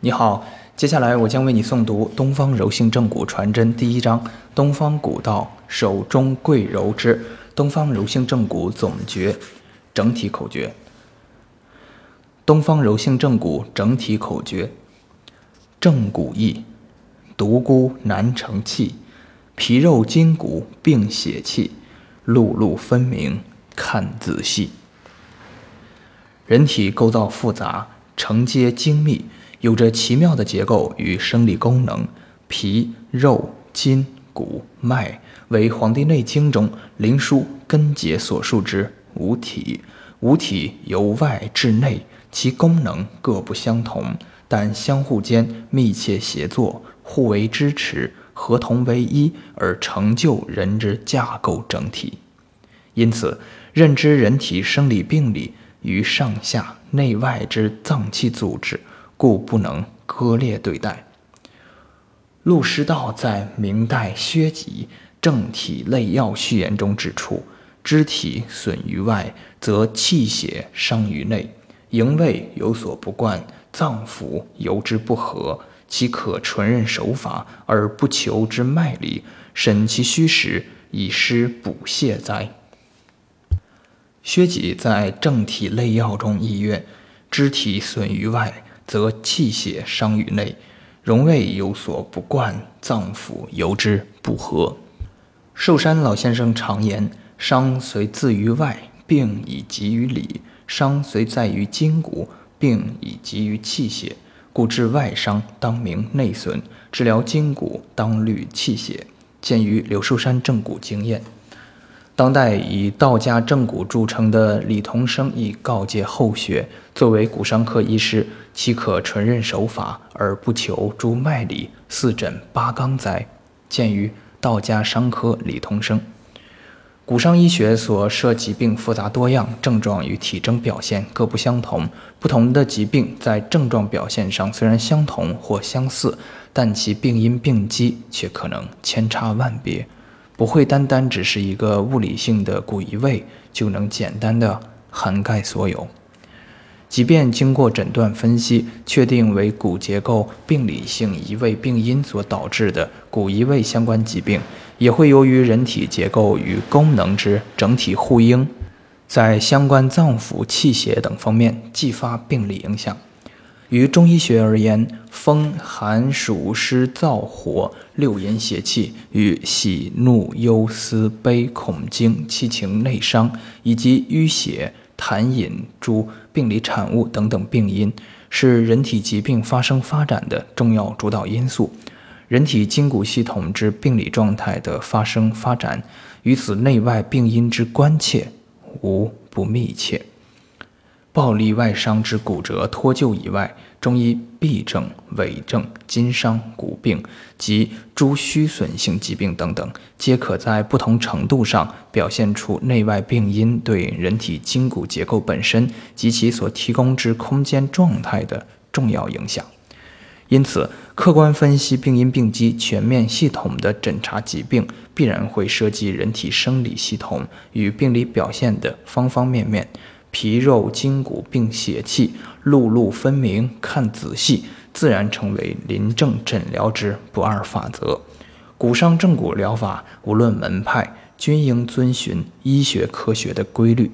你好，接下来我将为你诵读《东方柔性正骨传真》第一章：东方古道手中贵柔之东方柔性正骨总诀整体口诀。东方柔性正骨整体口诀：正骨易，独孤难成器，皮肉筋骨并血气，路路分明看仔细。人体构造复杂，承接精密。有着奇妙的结构与生理功能，皮、肉、筋、骨、脉为《黄帝内经》中灵枢根结所述之五体。五体由外至内，其功能各不相同，但相互间密切协作，互为支持，合同为一，而成就人之架构整体。因此，认知人体生理病理与上下内外之脏器组织。故不能割裂对待。陆师道在明代薛己《正体类要》序言中指出：肢体损于外，则气血伤于内；营卫有所不贯，脏腑由之不和，其可纯任手法而不求之脉理，审其虚实，以施补泻哉？薛己在《正体类要》中意曰：肢体损于外。则气血伤于内，荣卫有所不贯，脏腑由之不和。寿山老先生常言：“伤虽自于外，病已及于里；伤虽在于筋骨，病已及于气血。故治外伤当明内损，治疗筋骨当虑气血。”见于柳寿山正骨经验。当代以道家正骨著称的李同生亦告诫后学：作为骨伤科医师，岂可纯任手法而不求诸脉理，四诊八纲哉？见于道家伤科李同生。骨伤医学所涉疾病复杂多样，症状与体征表现各不相同。不同的疾病在症状表现上虽然相同或相似，但其病因病机却可能千差万别。不会单单只是一个物理性的骨移位就能简单的涵盖所有，即便经过诊断分析确定为骨结构病理性移位病因所导致的骨移位相关疾病，也会由于人体结构与功能之整体互应，在相关脏腑、气血等方面继发病理影响。于中医学而言，风寒暑湿燥火六淫邪气与喜怒忧思悲恐惊七情内伤，以及淤血痰饮诸病理产物等等病因，是人体疾病发生发展的重要主导因素。人体筋骨系统之病理状态的发生发展，与此内外病因之关切无不密切。暴力外伤之骨折脱臼以外，中医痹症、痿症、筋伤、骨病及诸虚损性疾病等等，皆可在不同程度上表现出内外病因对人体筋骨结构本身及其所提供之空间状态的重要影响。因此，客观分析病因病机、全面系统的诊查疾病，必然会涉及人体生理系统与病理表现的方方面面。皮肉筋骨并血气，路路分明，看仔细，自然成为临证诊疗之不二法则。骨伤正骨疗法，无论门派，均应遵循医学科学的规律。